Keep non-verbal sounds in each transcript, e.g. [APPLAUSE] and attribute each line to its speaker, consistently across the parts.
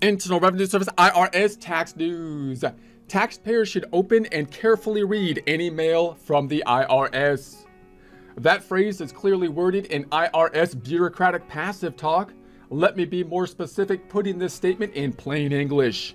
Speaker 1: Internal Revenue Service IRS tax news. Taxpayers should open and carefully read any mail from the IRS. That phrase is clearly worded in IRS bureaucratic passive talk. Let me be more specific, putting this statement in plain English.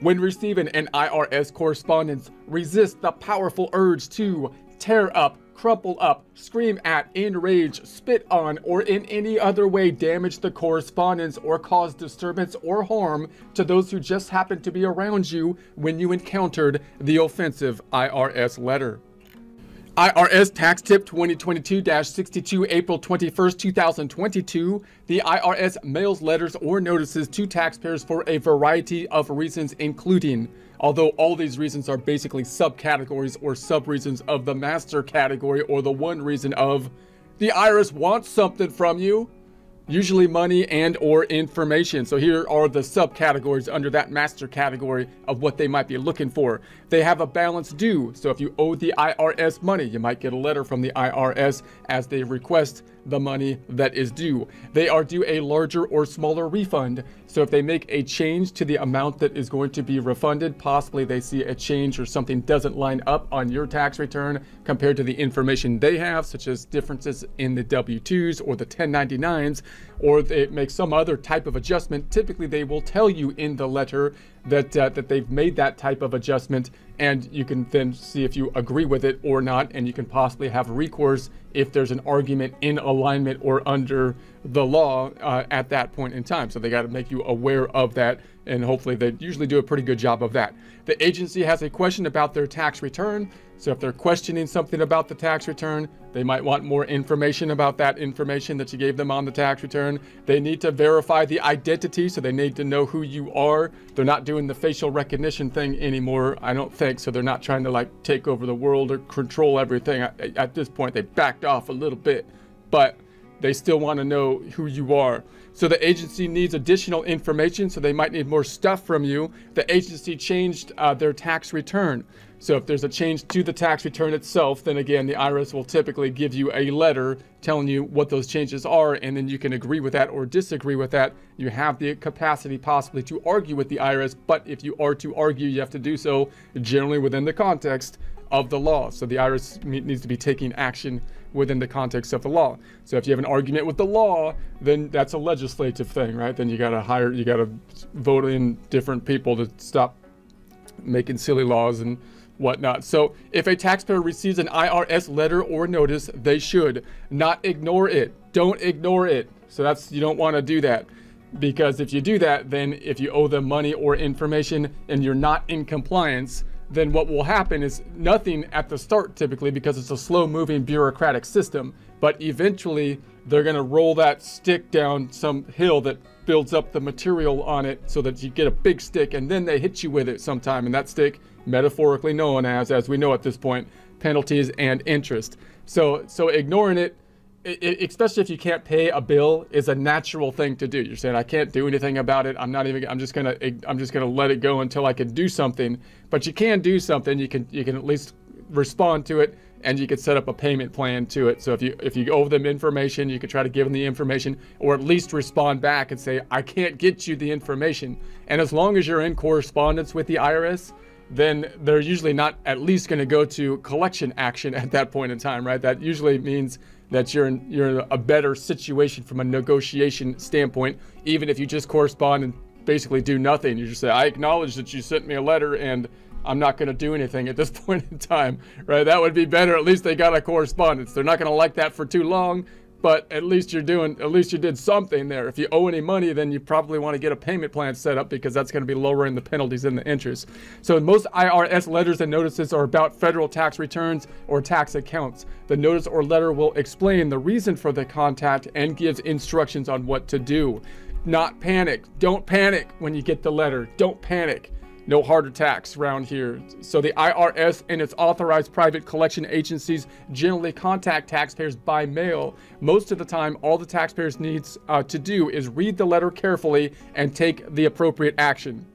Speaker 1: When receiving an IRS correspondence, resist the powerful urge to tear up, crumple up, scream at, enrage, spit on, or in any other way damage the correspondence or cause disturbance or harm to those who just happened to be around you when you encountered the offensive IRS letter. IRS Tax Tip 2022-62 April 21st, 2022. The IRS mails letters or notices to taxpayers for a variety of reasons including although all these reasons are basically subcategories or sub-reasons of the master category or the one reason of the IRS wants something from you usually money and or information. So here are the subcategories under that master category of what they might be looking for. They have a balance due. So if you owe the IRS money, you might get a letter from the IRS as they request the money that is due. They are due a larger or smaller refund. So if they make a change to the amount that is going to be refunded, possibly they see a change or something doesn't line up on your tax return compared to the information they have, such as differences in the W-2s or the 1099s, or they make some other type of adjustment, typically they will tell you in the letter that uh, that they've made that type of adjustment and you can then see if you agree with it or not and you can possibly have recourse if there's an argument in alignment or under the law uh, at that point in time. So they got to make you aware of that and hopefully they usually do a pretty good job of that the agency has a question about their tax return so if they're questioning something about the tax return, they might want more information about that information that you gave them on the tax return. They need to verify the identity, so they need to know who you are. They're not doing the facial recognition thing anymore, I don't think. So they're not trying to like take over the world or control everything. At this point, they backed off a little bit, but they still want to know who you are. So the agency needs additional information, so they might need more stuff from you. The agency changed uh, their tax return. So if there's a change to the tax return itself, then again, the IRS will typically give you a letter telling you what those changes are, and then you can agree with that or disagree with that. You have the capacity possibly to argue with the IRS, but if you are to argue, you have to do so generally within the context of the law. So the IRS needs to be taking action within the context of the law. So if you have an argument with the law, then that's a legislative thing, right? Then you got to hire, you got to vote in different people to stop making silly laws and whatnot. So if a taxpayer receives an IRS letter or notice, they should not ignore it. Don't ignore it. So that's, you don't want to do that. Because if you do that, then if you owe them money or information and you're not in compliance, then what will happen is nothing at the start typically because it's a slow moving bureaucratic system. But eventually they're going to roll that stick down some hill that builds up the material on it so that you get a big stick and then they hit you with it sometime. And that stick metaphorically known as, as we know at this point, penalties and interest. So, so ignoring it, especially if you can't pay a bill, is a natural thing to do. You're saying I can't do anything about it. I'm not even. I'm just gonna. I'm just gonna let it go until I can do something. But you can do something. You can. You can at least respond to it, and you can set up a payment plan to it. So if you if you owe them information, you could try to give them the information, or at least respond back and say I can't get you the information. And as long as you're in correspondence with the IRS, then they're usually not at least going to go to collection action [LAUGHS] at that point in time, right? That usually means that you're in, you're in a better situation from a negotiation standpoint, even if you just correspond and basically do nothing. You just say, I acknowledge that you sent me a letter and I'm not going to do anything at this [LAUGHS] point in time, right? That would be better. At least they got a correspondence. They're not going to like that for too long but at least you're doing at least you did something there. If you owe any money then you probably want to get a payment plan set up because that's going to be lowering the penalties and the interest. So most irs letters and notices are about federal tax returns or tax accounts. The notice or letter will explain the reason for the contact and gives instructions on what to do. Not panic. Don't panic when you get the letter. Don't panic no heart attacks around here. So the IRS and its authorized private collection agencies generally contact taxpayers by mail. Most of the time, all the taxpayers needs uh, to do is read the letter carefully and take the appropriate action.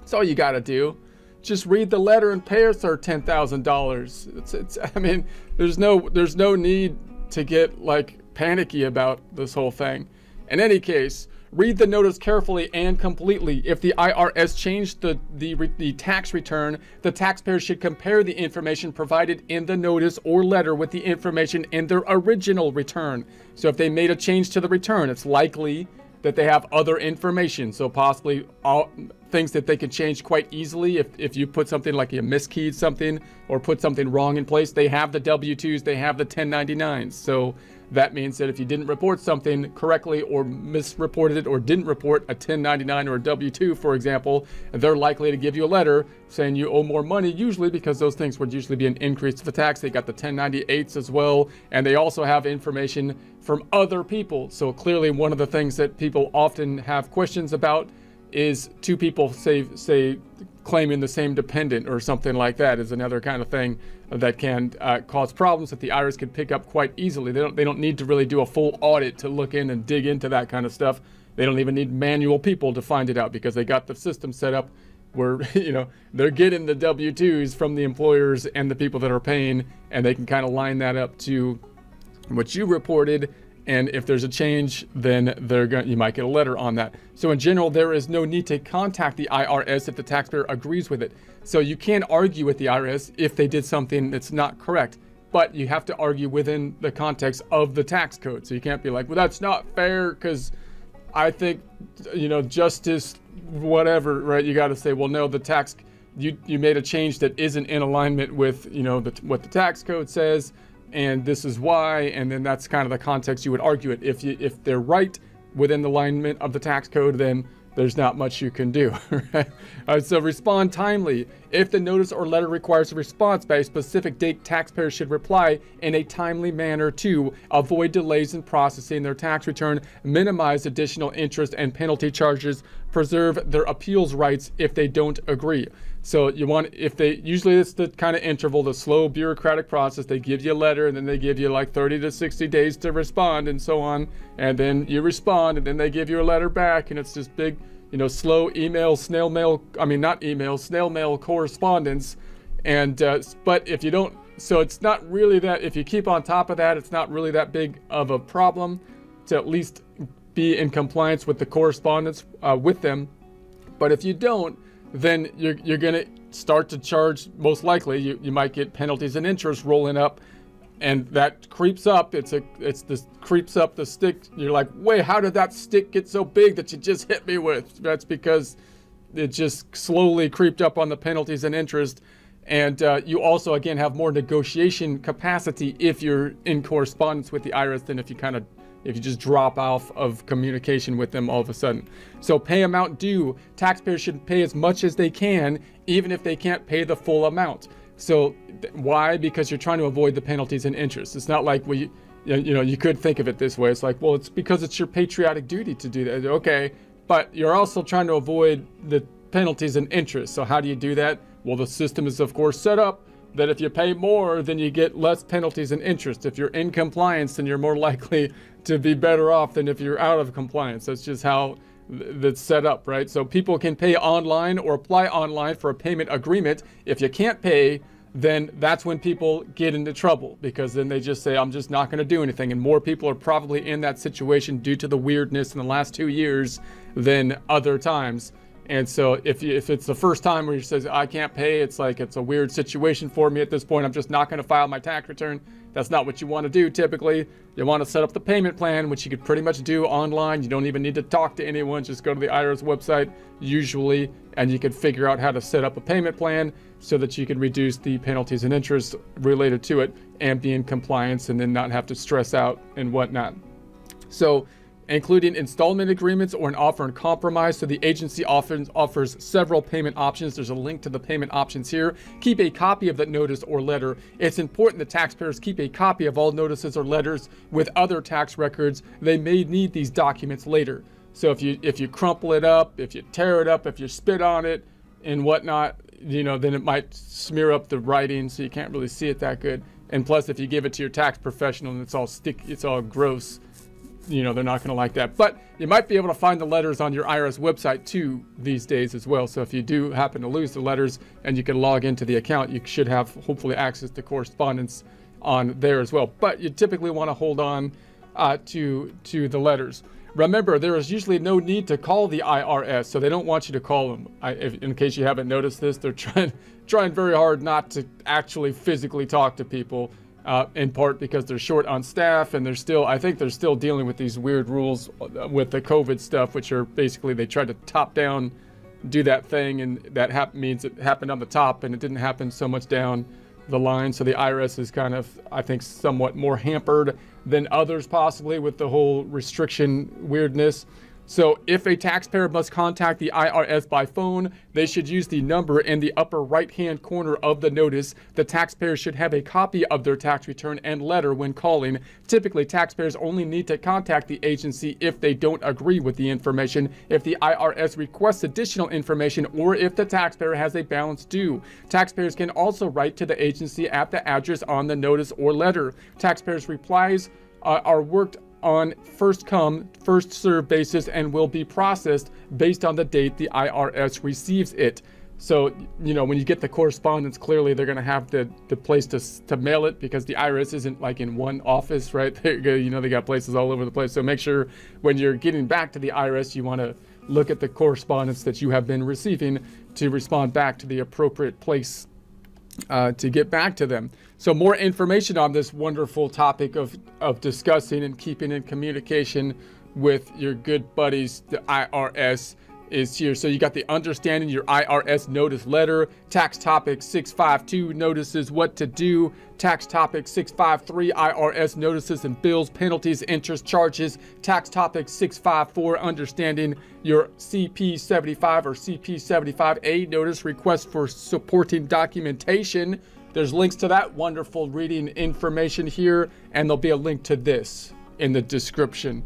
Speaker 1: That's all you got to do. Just read the letter and pay us our ten thousand dollars. It's, it's. [LAUGHS] I mean, there's no, there's no need to get like panicky about this whole thing. In any case, Read the notice carefully and completely. If the IRS changed the, the, the tax return, the taxpayer should compare the information provided in the notice or letter with the information in their original return. So if they made a change to the return, it's likely that they have other information. So possibly all things that they can change quite easily. If, if you put something like you miskeyed something or put something wrong in place, they have the W-2s, they have the 1099s. So that means that if you didn't report something correctly or misreported it or didn't report a 1099 or a W-2, for example, they're likely to give you a letter saying you owe more money, usually because those things would usually be an increase to the tax. They got the 1098s as well, and they also have information from other people. So clearly one of the things that people often have questions about is two people say say claiming the same dependent or something like that is another kind of thing that can uh, cause problems that the IRS can pick up quite easily. They don't they don't need to really do a full audit to look in and dig into that kind of stuff. They don't even need manual people to find it out because they got the system set up where [LAUGHS] you know they're getting the W-2s from the employers and the people that are paying and they can kind of line that up to what you reported and if there's a change, then they're going you might get a letter on that. So in general, there is no need to contact the IRS if the taxpayer agrees with it. So you can argue with the IRS if they did something that's not correct, but you have to argue within the context of the tax code. So you can't be like, well, that's not fair because I think, you know, justice, whatever, right? You got to say, well, no, the tax, you you made a change that isn't in alignment with, you know, the, what the tax code says and this is why, and then that's kind of the context you would argue it. If you if they're right within the alignment of the tax code, then there's not much you can do. [LAUGHS] Right? Uh, so respond timely. If the notice or letter requires a response by a specific date, taxpayers should reply in a timely manner to avoid delays in processing their tax return, minimize additional interest and penalty charges, preserve their appeals rights if they don't agree. So you want, if they, usually it's the kind of interval, the slow bureaucratic process. They give you a letter and then they give you like 30 to 60 days to respond and so on. And then you respond and then they give you a letter back and it's this big, you know, slow email, snail mail, I mean, not email, snail mail correspondence. And, uh, but if you don't, so it's not really that, if you keep on top of that, it's not really that big of a problem to at least be in compliance with the correspondence uh, with them. But if you don't, then you're, you're going to start to charge, most likely, you, you might get penalties and interest rolling up. And that creeps up. It's a, it's this creeps up the stick. You're like, wait, how did that stick get so big that you just hit me with? That's because it just slowly creeped up on the penalties and interest. And uh, you also, again, have more negotiation capacity if you're in correspondence with the IRS than if you kind of if you just drop off of communication with them all of a sudden. So pay amount due. Taxpayers should pay as much as they can, even if they can't pay the full amount. So why? Because you're trying to avoid the penalties and interest. It's not like we, you know, you could think of it this way. It's like, well, it's because it's your patriotic duty to do that. Okay, but you're also trying to avoid the penalties and interest. So how do you do that? Well, the system is of course set up that if you pay more, then you get less penalties and interest. If you're in compliance, then you're more [LAUGHS] likely to be better off than if you're out of compliance. That's just how that's set up, right? So people can pay online or apply online for a payment agreement. If you can't pay, then that's when people get into trouble because then they just say, I'm just not going to do anything. And more people are probably in that situation due to the weirdness in the last two years than other times. And so if, if it's the first time where you says I can't pay, it's like it's a weird situation for me at this point. I'm just not going to file my tax return. That's not what you want to do typically. You want to set up the payment plan, which you could pretty much do online. You don't even need to talk to anyone. Just go to the IRS website usually, and you can figure out how to set up a payment plan so that you can reduce the penalties and interest related to it and be in compliance and then not have to stress out and whatnot. So including installment agreements or an offer and compromise. So the agency offers, offers several payment options. There's a link to the payment options here. Keep a copy of that notice or letter. It's important that taxpayers keep a copy of all notices or letters with other tax records. They may need these documents later. So if you if you crumple it up, if you tear it up, if you spit on it and whatnot, you know, then it might smear up the writing so you can't really see it that good. And plus, if you give it to your tax professional and it's all stick, it's all gross, you know, they're not going to like that. But you might be able to find the letters on your IRS website too these days as well. So if you do happen to lose the letters and you can log into the account, you should have hopefully access to correspondence on there as well. But you typically want to hold on uh, to to the letters. Remember, there is usually no need to call the IRS, so they don't want you to call them. I, if, in case you haven't noticed this, they're [LAUGHS] trying trying very hard not to actually physically talk to people. Uh, in part because they're short on staff and they're still, I think they're still dealing with these weird rules uh, with the COVID stuff, which are basically they tried to top down do that thing, and that hap- means it happened on the top and it didn't happen so much down the line. So the IRS is kind of, I think, somewhat more hampered than others, possibly with the whole restriction weirdness. So if a taxpayer must contact the IRS by phone, they should use the number in the upper right-hand corner of the notice. The taxpayer should have a copy of their tax return and letter when calling. Typically, taxpayers only need to contact the agency if they don't agree with the information, if the IRS requests additional information, or if the taxpayer has a balance due. Taxpayers can also write to the agency at the address on the notice or letter. Taxpayers' replies uh, are worked on first come, first serve basis and will be processed based on the date the IRS receives it. So, you know, when you get the correspondence, clearly they're going to have the, the place to, to mail it because the IRS isn't like in one office, right? [LAUGHS] They're, you know, they got places all over the place. So make sure when you're getting back to the IRS, you want to look at the correspondence that you have been receiving to respond back to the appropriate place uh, to get back to them. So more information on this wonderful topic of, of discussing and keeping in communication with your good buddies, the IRS, is here. So you got the understanding your IRS notice letter, tax topic 652 notices what to do, tax topic 653 IRS notices and bills, penalties, interest charges, tax topic 654 understanding your CP75 or CP75A notice request for supporting documentation. There's links to that wonderful reading information here, and there'll be a link to this in the description.